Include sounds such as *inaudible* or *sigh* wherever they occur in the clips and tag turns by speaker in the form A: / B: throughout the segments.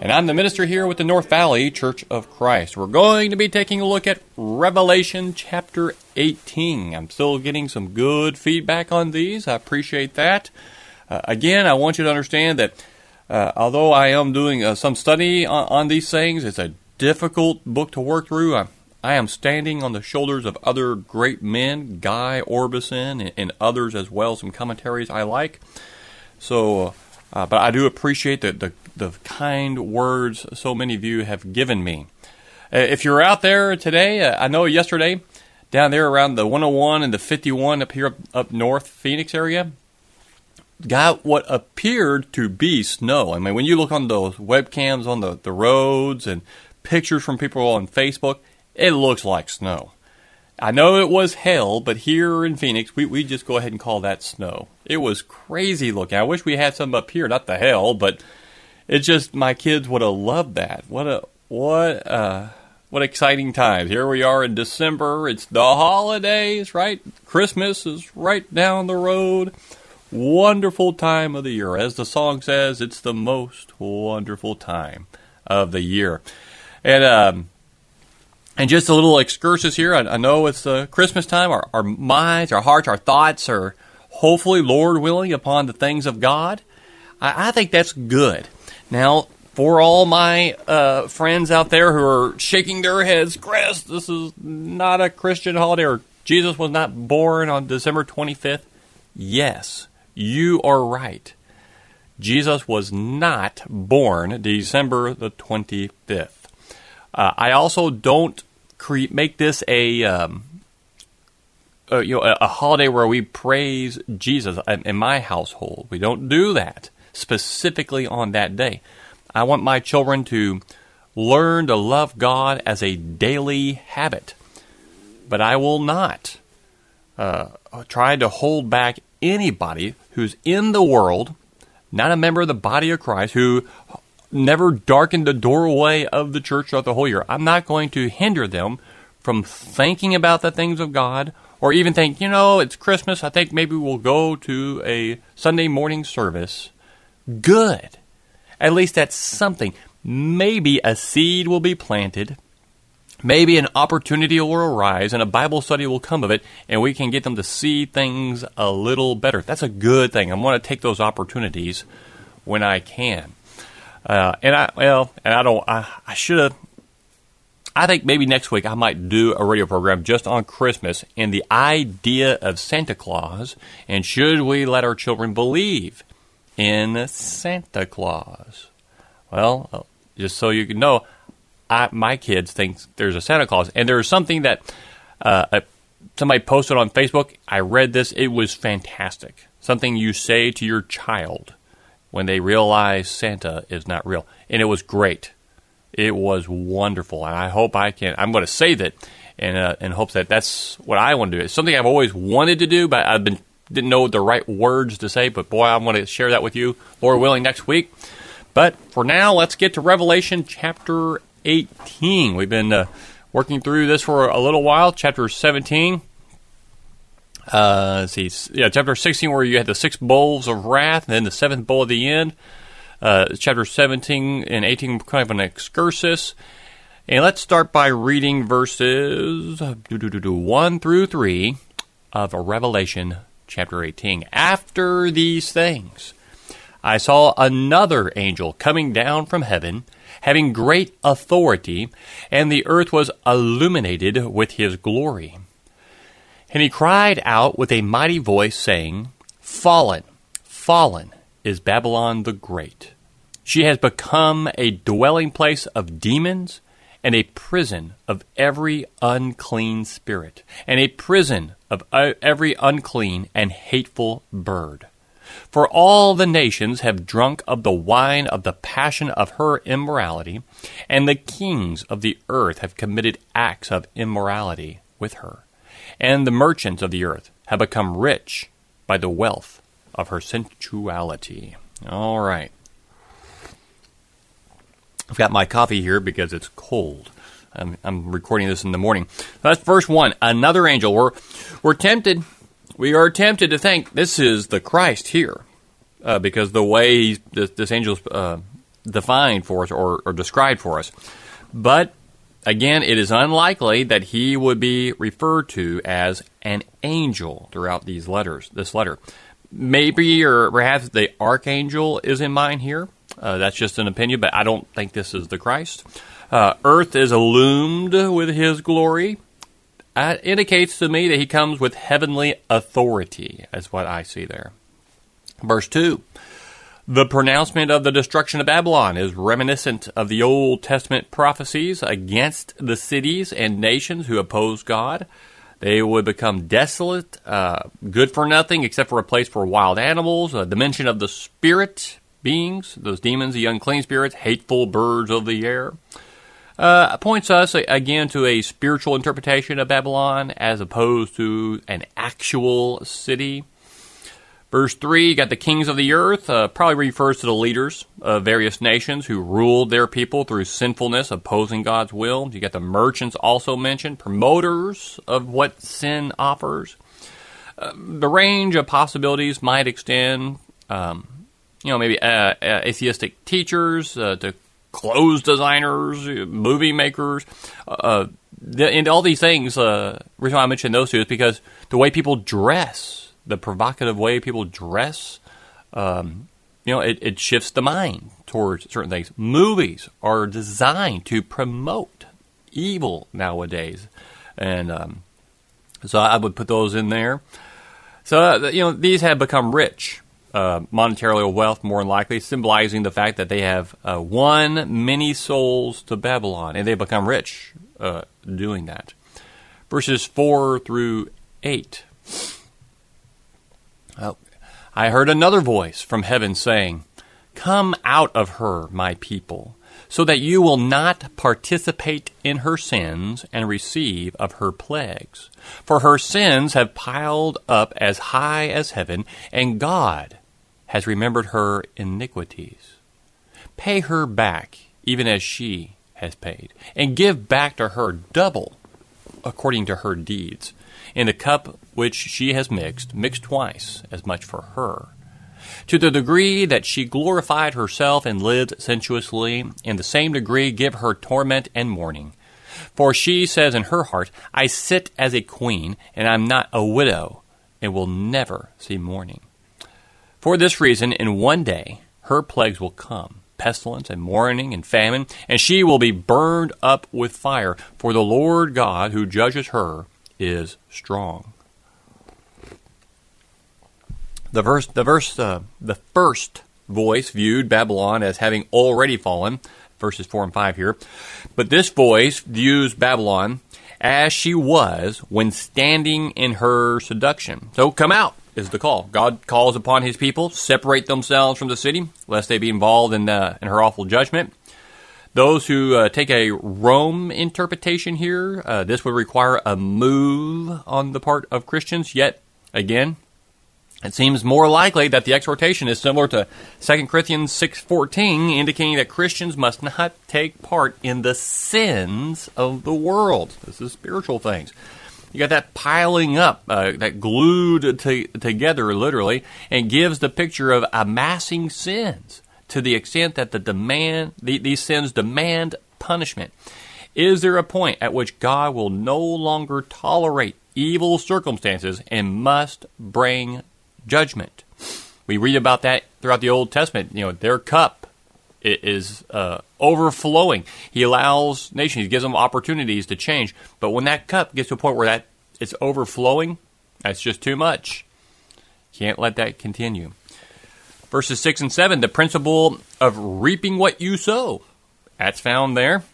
A: and I'm the minister here with the North Valley Church of Christ. We're going to be taking a look at Revelation chapter 18. I'm still getting some good feedback on these. I appreciate that. Uh, again, I want you to understand that uh, although I am doing uh, some study on, on, these things, it's a difficult book to work through. I, I am standing on the shoulders of other great men, Guy Orbison, and, and others as well, some commentaries I like. So, uh, but I do appreciate the, the the kind words so many of you have given me. Uh, if you're out there today, uh, I know yesterday down there around the 101 and the 51 up here up, up north Phoenix area got what appeared to be snow. I mean, when you look on those webcams on the, the roads and pictures from people on Facebook, it looks like snow. I know it was hell, but here in Phoenix, we, we just go ahead and call that snow. It was crazy looking. I wish we had some up here, not the hell, but it's just my kids would have loved that. What a what uh what exciting times. Here we are in December. It's the holidays, right? Christmas is right down the road. Wonderful time of the year. As the song says, it's the most wonderful time of the year. And um and just a little excursus here. I, I know it's the Christmas time. Our, our minds, our hearts, our thoughts are hopefully, Lord willing, upon the things of God. I, I think that's good. Now, for all my uh, friends out there who are shaking their heads, Chris, this is not a Christian holiday, or Jesus was not born on December 25th. Yes, you are right. Jesus was not born December the 25th. Uh, I also don't cre- make this a, um, a you know a, a, holiday where we praise Jesus in my household. We don't do that specifically on that day. I want my children to learn to love God as a daily habit. But I will not uh, try to hold back anybody who's in the world, not a member of the body of Christ, who never darkened the doorway of the church throughout the whole year. I'm not going to hinder them from thinking about the things of God or even think, you know, it's Christmas. I think maybe we'll go to a Sunday morning service good. At least that's something. Maybe a seed will be planted. Maybe an opportunity will arise and a Bible study will come of it, and we can get them to see things a little better. That's a good thing. I want to take those opportunities when I can. Uh, and I, well, and I don't, I, I should have, I think maybe next week I might do a radio program just on Christmas and the idea of Santa Claus and should we let our children believe in Santa Claus. Well, uh, just so you can know, I, my kids think there's a Santa Claus, and there's something that uh, somebody posted on Facebook. I read this; it was fantastic. Something you say to your child when they realize Santa is not real, and it was great. It was wonderful, and I hope I can. I'm going to save it, and uh, in hopes that that's what I want to do. It's something I've always wanted to do, but I've been didn't know the right words to say, but boy, I'm going to share that with you, Lord willing, next week. But for now, let's get to Revelation chapter 18. We've been uh, working through this for a little while. Chapter 17. Uh, see, yeah, chapter 16, where you had the six bowls of wrath, and then the seventh bowl at the end. Uh, chapter 17 and 18, kind of an excursus. And let's start by reading verses 1 through 3 of Revelation chapter 18. After these things, I saw another angel coming down from heaven, having great authority, and the earth was illuminated with his glory. And he cried out with a mighty voice, saying, Fallen, fallen is Babylon the Great. She has become a dwelling place of demons and a prison of every unclean spirit, and a prison of uh, every unclean and hateful bird. For all the nations have drunk of the wine of the passion of her immorality, and the kings of the earth have committed acts of immorality with her. And the merchants of the earth have become rich by the wealth of her sensuality. All right. I've got my coffee here because it's cold. I'm, I'm recording this in the morning. That's verse one. Another angel. We're, we're tempted. We are tempted to think this is the Christ here, uh, because the way this, this angel's uh, defined for us or, or described for us. But again, it is unlikely that he would be referred to as an angel throughout these letters. This letter, maybe or perhaps the archangel is in mind here. Uh, that's just an opinion, but I don't think this is the Christ. Uh, earth is illumined with his glory. That indicates to me that he comes with heavenly authority, as what I see there. Verse 2 The pronouncement of the destruction of Babylon is reminiscent of the Old Testament prophecies against the cities and nations who oppose God. They would become desolate, uh, good for nothing except for a place for wild animals, a dimension of the spirit beings, those demons, the unclean spirits, hateful birds of the air. Uh, points us again to a spiritual interpretation of Babylon as opposed to an actual city. Verse 3, you got the kings of the earth, uh, probably refers to the leaders of various nations who ruled their people through sinfulness, opposing God's will. You got the merchants also mentioned, promoters of what sin offers. Uh, the range of possibilities might extend, um, you know, maybe uh, uh atheistic teachers uh, to clothes designers, movie makers, uh, and all these things. Reason why I mention those two is because the way people dress, the provocative way people dress, um, you know, it, it, shifts the mind towards certain things. Movies are designed to promote evil nowadays, and um, so I would put those in there. So uh, you know, these have become rich uh, monetarily wealth, more than likely, symbolizing the fact that they have uh, won many souls to Babylon, and they become rich uh, doing that. Verses 4 through 8. I heard another voice from heaven saying, Come out of her, my people, so that you will not participate in her sins and receive of her plagues. For her sins have piled up as high as heaven, and God has remembered her iniquities. Pay her back, even as she has paid, and give back to her double according to her deeds. In a cup which she has mixed, mix twice as much for her. To the degree that she glorified herself and lived sensuously, in the same degree give her torment and mourning. For she says in her heart, I sit as a queen, and I am not a widow, and will never see mourning. For this reason, in one day, her plagues will come pestilence and mourning and famine, and she will be burned up with fire, for the Lord God who judges her is strong. The verse, the verse, uh, the first voice viewed Babylon as having already fallen, verses four and five here, but this voice views Babylon as she was when standing in her seduction. So come out, is the call. God calls upon his people, separate themselves from the city, lest they be involved in, uh, in her awful judgment. Those who uh, take a Rome interpretation here, uh, this would require a move on the part of Christians. Yet, again, it seems more likely that the exhortation is similar to 2 Corinthians 6:14, indicating that Christians must not take part in the sins of the world. This is spiritual things. You got that piling up, uh, that glued to, together literally, and gives the picture of amassing sins to the extent that the demand the, these sins demand punishment. Is there a point at which God will no longer tolerate evil circumstances and must bring judgment? We read about that throughout the Old Testament. You know, their cup is uh, overflowing. He allows nations, he gives them opportunities to change. But when that cup gets to a point where that it's overflowing, that's just too much. Can't let that continue. Verses 6 and 7, the principle of reaping what you sow. That's found there.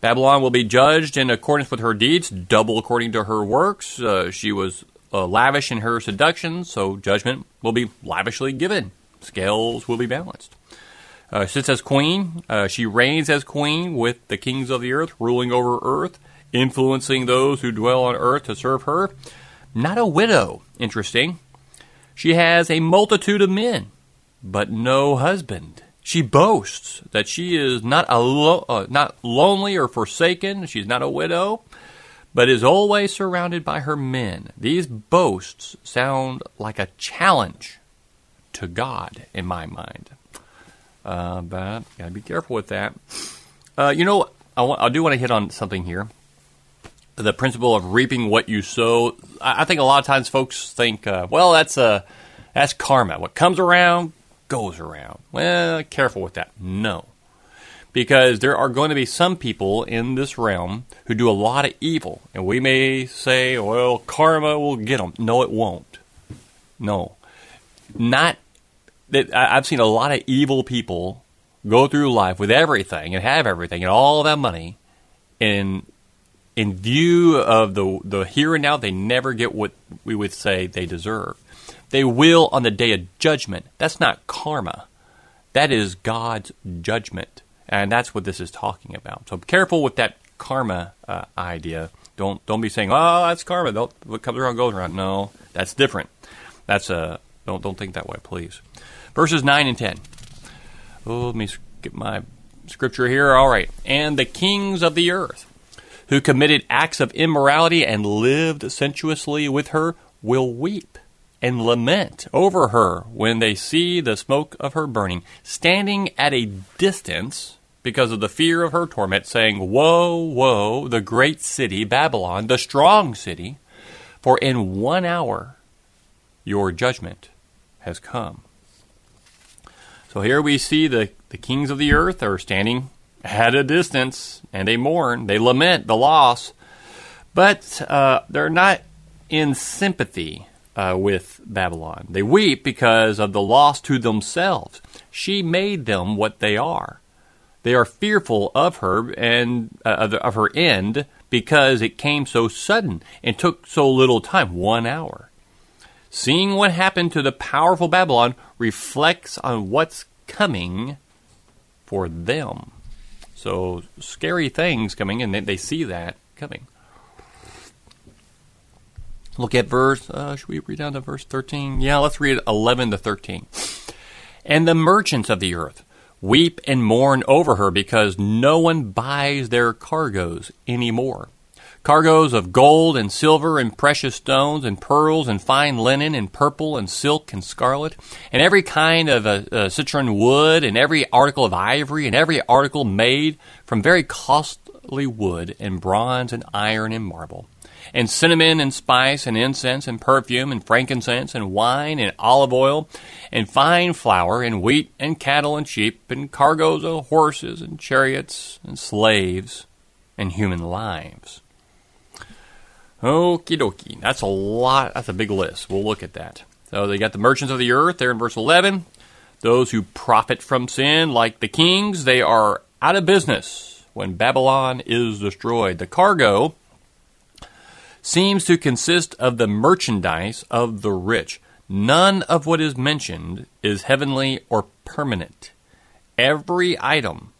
A: Babylon will be judged in accordance with her deeds, double according to her works. Uh, she was uh, lavish in her seductions, so judgment will be lavishly given. Scales will be balanced. Uh, sits as queen. Uh, she reigns as queen with the kings of the earth, ruling over earth, influencing those who dwell on earth to serve her. Not a widow, interesting. She has a multitude of men, but no husband. She boasts that she is not, alo- uh, not lonely or forsaken. She's not a widow, but is always surrounded by her men. These boasts sound like a challenge to God in my mind. Uh, but gotta be careful with that. Uh, you know, I, do want to hit on something here. The principle of reaping what you sow. I, I think a lot of times folks think, uh, well, that's uh, that's karma. What comes around goes around. Well, careful with that. No. Because there are going to be some people in this realm who do a lot of evil. And we may say, well, karma will get them. No, it won't. No. Not that I've seen a lot of evil people go through life with everything and have everything and all that money, and in view of the the here and now, they never get what we would say they deserve. They will on the day of judgment. That's not karma. That is God's judgment, and that's what this is talking about. So be careful with that karma uh, idea. Don't don't be saying, "Oh, that's karma." Don't, what comes around goes around. No, that's different. That's a don't don't think that way, please. Verses 9 and 10. Oh, let me get my scripture here. All right. And the kings of the earth who committed acts of immorality and lived sensuously with her will weep and lament over her when they see the smoke of her burning, standing at a distance because of the fear of her torment, saying, Woe, woe, the great city, Babylon, the strong city, for in one hour your judgment has come. So here we see the, the kings of the earth are standing at a distance and they mourn, they lament the loss, but uh, they're not in sympathy uh, with Babylon. They weep because of the loss to themselves. She made them what they are. They are fearful of her and uh, of her end because it came so sudden and took so little time one hour. Seeing what happened to the powerful Babylon reflects on what's coming for them. So, scary things coming, and they, they see that coming. Look at verse, uh, should we read down to verse 13? Yeah, let's read 11 to 13. And the merchants of the earth weep and mourn over her because no one buys their cargoes anymore cargoes of gold and silver and precious stones and pearls and fine linen and purple and silk and scarlet and every kind of uh, uh, citron wood and every article of ivory and every article made from very costly wood and bronze and iron and marble and cinnamon and spice and incense and perfume and frankincense and wine and olive oil and fine flour and wheat and cattle and sheep and cargoes of horses and chariots and slaves and human lives. Okie dokie. That's a lot. That's a big list. We'll look at that. So they got the merchants of the earth there in verse 11. Those who profit from sin, like the kings, they are out of business when Babylon is destroyed. The cargo seems to consist of the merchandise of the rich. None of what is mentioned is heavenly or permanent. Every item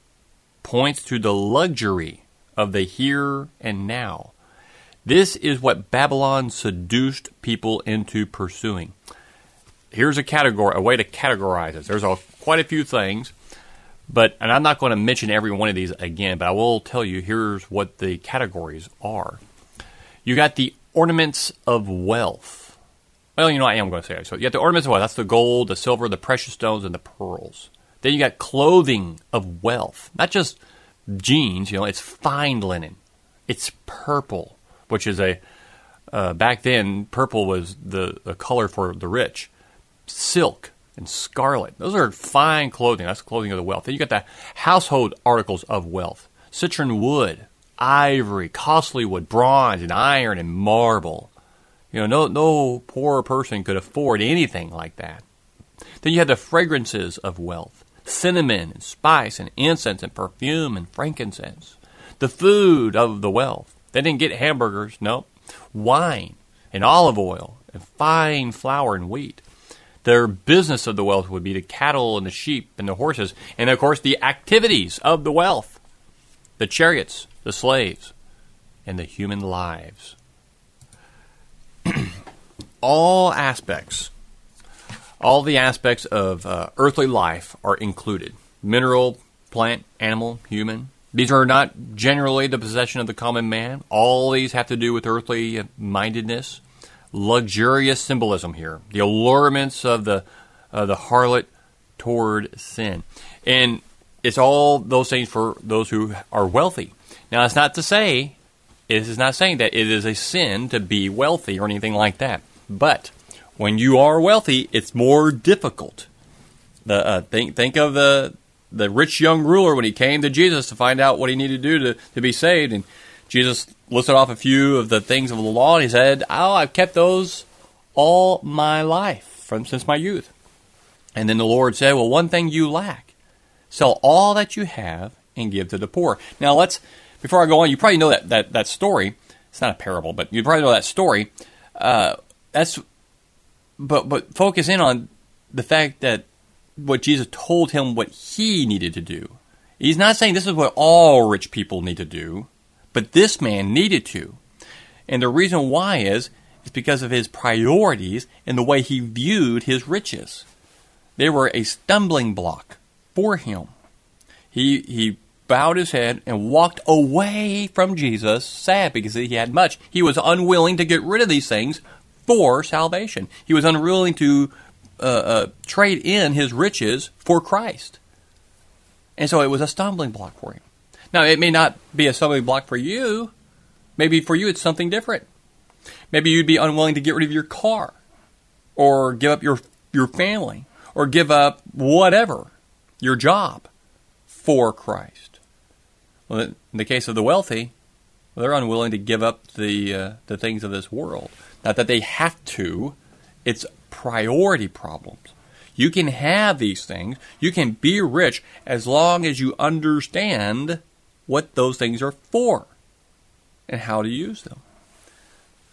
A: points to the luxury of the here and now. This is what Babylon seduced people into pursuing. Here's a category, a way to categorize it. There's a, quite a few things, but and I'm not going to mention every one of these again, but I will tell you here's what the categories are. You got the ornaments of wealth. Well, you know, I am going to say. So you got the ornaments of wealth. That's the gold, the silver, the precious stones, and the pearls. Then you got clothing of wealth. Not just jeans, you know, it's fine linen. It's purple which is a uh, back then purple was the, the color for the rich. Silk and scarlet; those are fine clothing. That's clothing of the wealth. Then you got the household articles of wealth: citron wood, ivory, costly wood, bronze and iron and marble. You know, no no poor person could afford anything like that. Then you had the fragrances of wealth: cinnamon and spice and incense and perfume and frankincense. The food of the wealth they didn't get hamburgers, no. Wine and olive oil and fine flour and wheat. Their business of the wealth would be the cattle and the sheep and the horses, and of course the activities of the wealth the chariots, the slaves, and the human lives. *clears throat* all aspects, all the aspects of uh, earthly life are included mineral, plant, animal, human. These are not generally the possession of the common man. All these have to do with earthly mindedness. Luxurious symbolism here. The allurements of the, uh, the harlot toward sin. And it's all those things for those who are wealthy. Now, it's not to say, it is not saying that it is a sin to be wealthy or anything like that. But when you are wealthy, it's more difficult. The, uh, think, think of the, the rich young ruler when he came to Jesus to find out what he needed to do to, to be saved. And Jesus listed off a few of the things of the law, and he said, Oh, I've kept those all my life, from since my youth. And then the Lord said, Well, one thing you lack. Sell all that you have and give to the poor. Now let's before I go on, you probably know that that, that story. It's not a parable, but you probably know that story. Uh, that's but but focus in on the fact that what Jesus told him what he needed to do. He's not saying this is what all rich people need to do, but this man needed to. And the reason why is is because of his priorities and the way he viewed his riches. They were a stumbling block for him. He he bowed his head and walked away from Jesus, sad because he had much. He was unwilling to get rid of these things for salvation. He was unwilling to uh, uh, trade in his riches for Christ. And so it was a stumbling block for him. Now, it may not be a stumbling block for you. Maybe for you it's something different. Maybe you'd be unwilling to get rid of your car or give up your, your family or give up whatever, your job, for Christ. Well, in the case of the wealthy, they're unwilling to give up the, uh, the things of this world. Not that they have to, it's priority problems. You can have these things, you can be rich as long as you understand what those things are for and how to use them.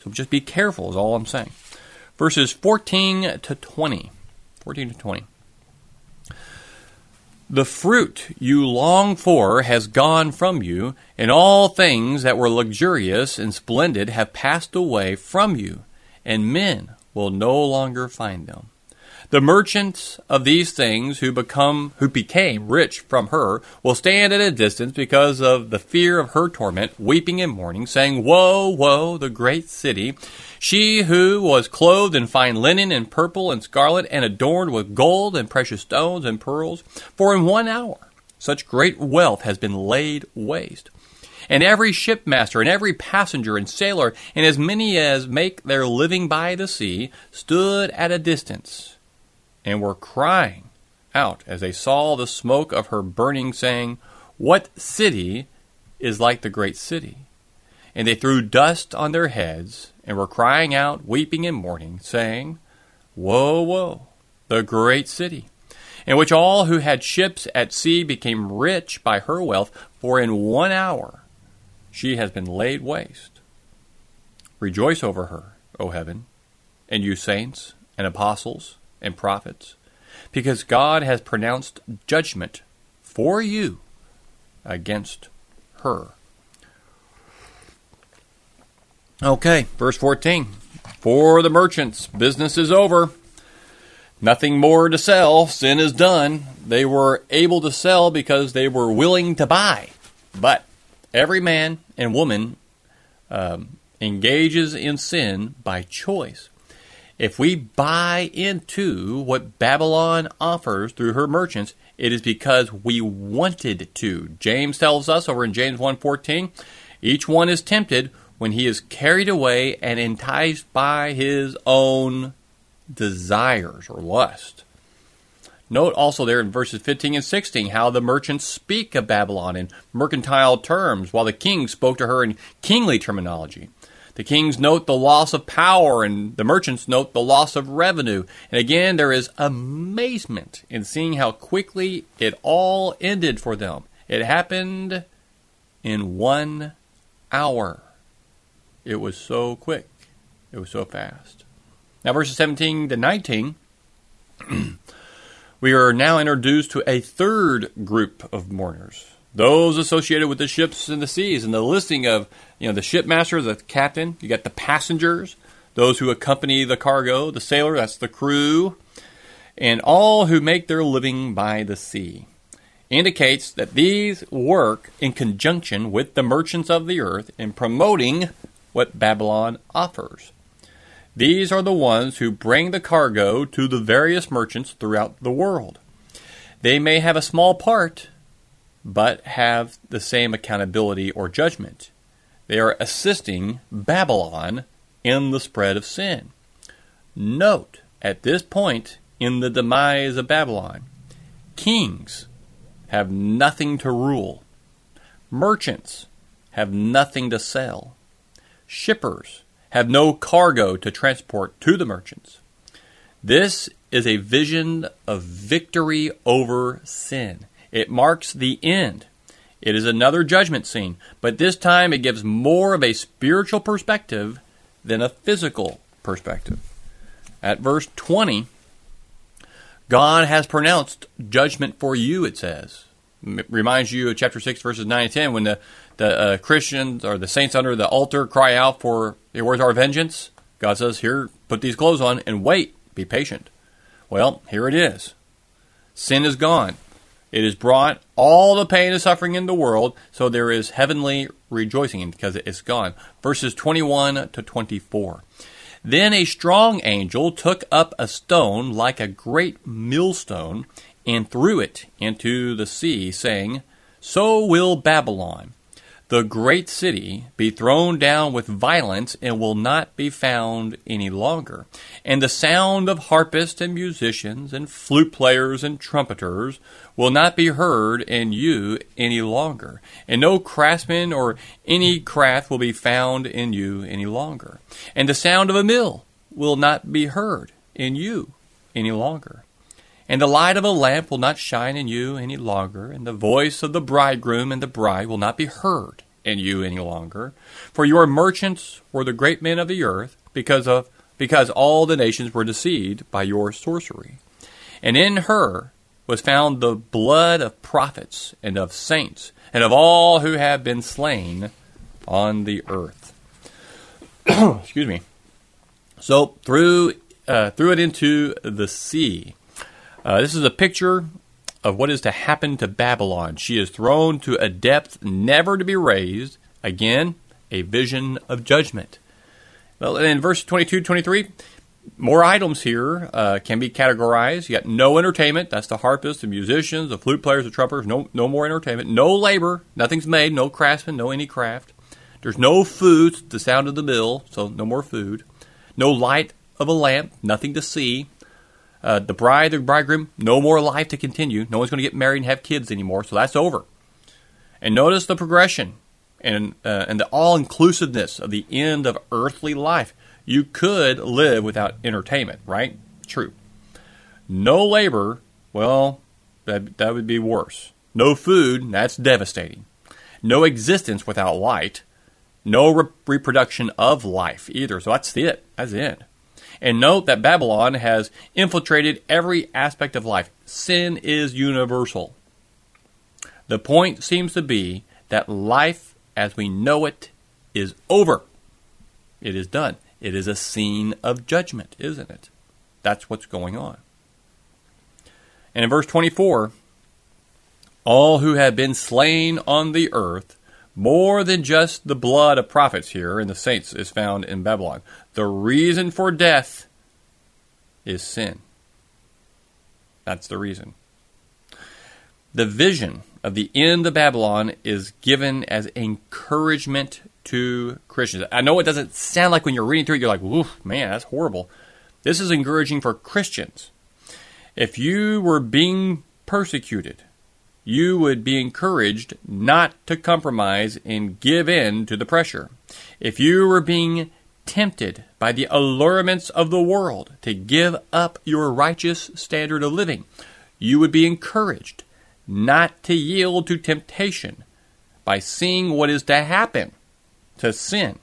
A: So just be careful, is all I'm saying. Verses 14 to 20. 14 to 20. The fruit you long for has gone from you, and all things that were luxurious and splendid have passed away from you, and men will no longer find them. The merchants of these things who become who became rich from her will stand at a distance because of the fear of her torment, weeping and mourning, saying, Woe, woe, the great city, she who was clothed in fine linen and purple and scarlet and adorned with gold and precious stones and pearls, for in one hour such great wealth has been laid waste. And every shipmaster and every passenger and sailor, and as many as make their living by the sea, stood at a distance and were crying out as they saw the smoke of her burning, saying, What city is like the great city? And they threw dust on their heads and were crying out, weeping and mourning, saying, Woe, woe, the great city, in which all who had ships at sea became rich by her wealth, for in one hour she has been laid waste. Rejoice over her, O heaven, and you saints and apostles and prophets, because God has pronounced judgment for you against her. Okay, verse 14. For the merchants, business is over. Nothing more to sell. Sin is done. They were able to sell because they were willing to buy. But every man and woman um, engages in sin by choice. If we buy into what Babylon offers through her merchants, it is because we wanted to. James tells us over in James 1:14, each one is tempted when he is carried away and enticed by his own desires or lust. Note also there in verses 15 and 16 how the merchants speak of Babylon in mercantile terms, while the king spoke to her in kingly terminology. The kings note the loss of power, and the merchants note the loss of revenue. And again, there is amazement in seeing how quickly it all ended for them. It happened in one hour. It was so quick, it was so fast. Now, verses 17 to 19, *clears throat* we are now introduced to a third group of mourners. Those associated with the ships and the seas, and the listing of you know the shipmaster, the captain. You got the passengers, those who accompany the cargo, the sailor, that's the crew, and all who make their living by the sea. Indicates that these work in conjunction with the merchants of the earth in promoting what Babylon offers. These are the ones who bring the cargo to the various merchants throughout the world. They may have a small part, but have the same accountability or judgment. They are assisting Babylon in the spread of sin. Note, at this point in the demise of Babylon, kings have nothing to rule, merchants have nothing to sell, shippers have no cargo to transport to the merchants. This is a vision of victory over sin. It marks the end. It is another judgment scene, but this time it gives more of a spiritual perspective than a physical perspective. At verse 20, God has pronounced judgment for you, it says. It reminds you of chapter 6, verses 9 and 10, when the, the uh, Christians or the saints under the altar cry out for, Where's our vengeance? God says, Here, put these clothes on and wait, be patient. Well, here it is. Sin is gone. It has brought all the pain and suffering in the world, so there is heavenly rejoicing because it is gone. Verses 21 to 24. Then a strong angel took up a stone like a great millstone and threw it into the sea, saying, So will Babylon, the great city, be thrown down with violence and will not be found any longer. And the sound of harpists and musicians and flute players and trumpeters will not be heard in you any longer. And no craftsman or any craft will be found in you any longer. And the sound of a mill will not be heard in you any longer. And the light of a lamp will not shine in you any longer, and the voice of the bridegroom and the bride will not be heard in you any longer. For your merchants were the great men of the earth, because of because all the nations were deceived by your sorcery. And in her was found the blood of prophets and of saints and of all who have been slain on the earth. *clears throat* Excuse me. So threw uh, threw it into the sea. Uh, this is a picture of what is to happen to Babylon. She is thrown to a depth never to be raised. Again, a vision of judgment. Well, in verse 22 23, more items here uh, can be categorized. You got no entertainment. That's the harpists, the musicians, the flute players, the trumpeters. No, no more entertainment. No labor. Nothing's made. No craftsmen. No any craft. There's no food. The sound of the mill. So no more food. No light of a lamp. Nothing to see. Uh, the bride, the bridegroom, no more life to continue. No one's going to get married and have kids anymore, so that's over. And notice the progression and uh, and the all inclusiveness of the end of earthly life. You could live without entertainment, right? True. No labor, well, that that would be worse. No food, that's devastating. No existence without light. No re- reproduction of life either. So that's it. That's it. And note that Babylon has infiltrated every aspect of life. Sin is universal. The point seems to be that life as we know it is over. It is done. It is a scene of judgment, isn't it? That's what's going on. And in verse 24, all who have been slain on the earth, more than just the blood of prophets here and the saints is found in Babylon. The reason for death is sin. That's the reason. The vision of the end of Babylon is given as encouragement to Christians. I know it doesn't sound like when you're reading through it, you're like, "Oof, man, that's horrible." This is encouraging for Christians. If you were being persecuted, you would be encouraged not to compromise and give in to the pressure. If you were being tempted by the allurements of the world to give up your righteous standard of living, you would be encouraged not to yield to temptation by seeing what is to happen to sin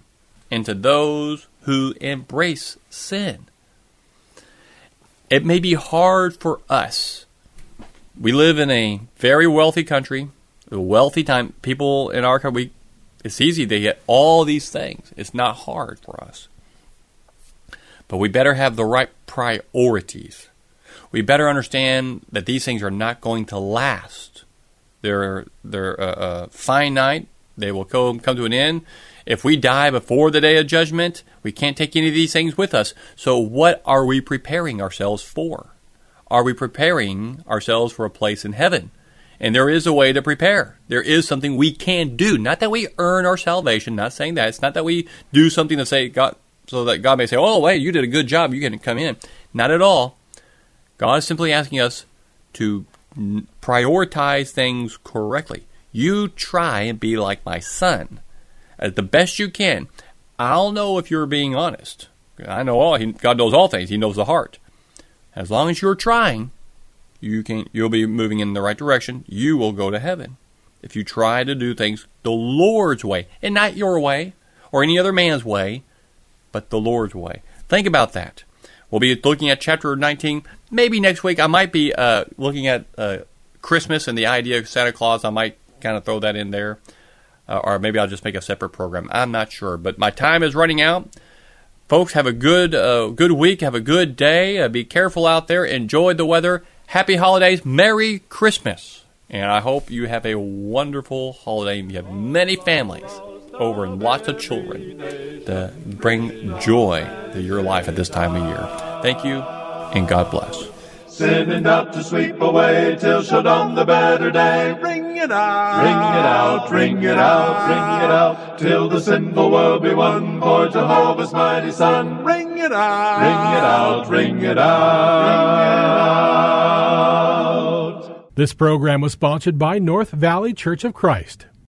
A: and to those who embrace sin. It may be hard for us. We live in a very wealthy country, a wealthy time. People in our country, it's easy to get all these things. It's not hard for us. But we better have the right priorities. We better understand that these things are not going to last. They're they're uh, uh, finite. They will come come to an end. If we die before the day of judgment, we can't take any of these things with us. So, what are we preparing ourselves for? Are we preparing ourselves for a place in heaven? And there is a way to prepare. There is something we can do. Not that we earn our salvation. Not saying that. It's not that we do something to say God, so that God may say, "Oh, wait, you did a good job. You can come in." Not at all. God is simply asking us to prioritize things correctly. You try and be like my son as the best you can. I'll know if you're being honest. I know all. He, God knows all things. He knows the heart. As long as you're trying, you can. You'll be moving in the right direction. You will go to heaven. If you try to do things the Lord's way and not your way or any other man's way, but the Lord's way. Think about that. We'll be looking at chapter 19. Maybe next week I might be uh, looking at uh, Christmas and the idea of Santa Claus. I might kind of throw that in there uh, or maybe I'll just make a separate program. I'm not sure, but my time is running out. Folks, have a good uh, good week. Have a good day. Uh, be careful out there. Enjoy the weather. Happy holidays. Merry Christmas. And I hope you have a wonderful holiday. You have many families over and lots of children to bring joy to your life at this time of year. Thank you, and God bless
B: sending out to sweep away till shall dawn the better day. Ring it out, ring it out, ring it out, ring it out, till the sinful world be won for Jehovah's mighty Son. Ring it out, ring it out, ring it out.
C: This program was sponsored by North Valley Church of Christ.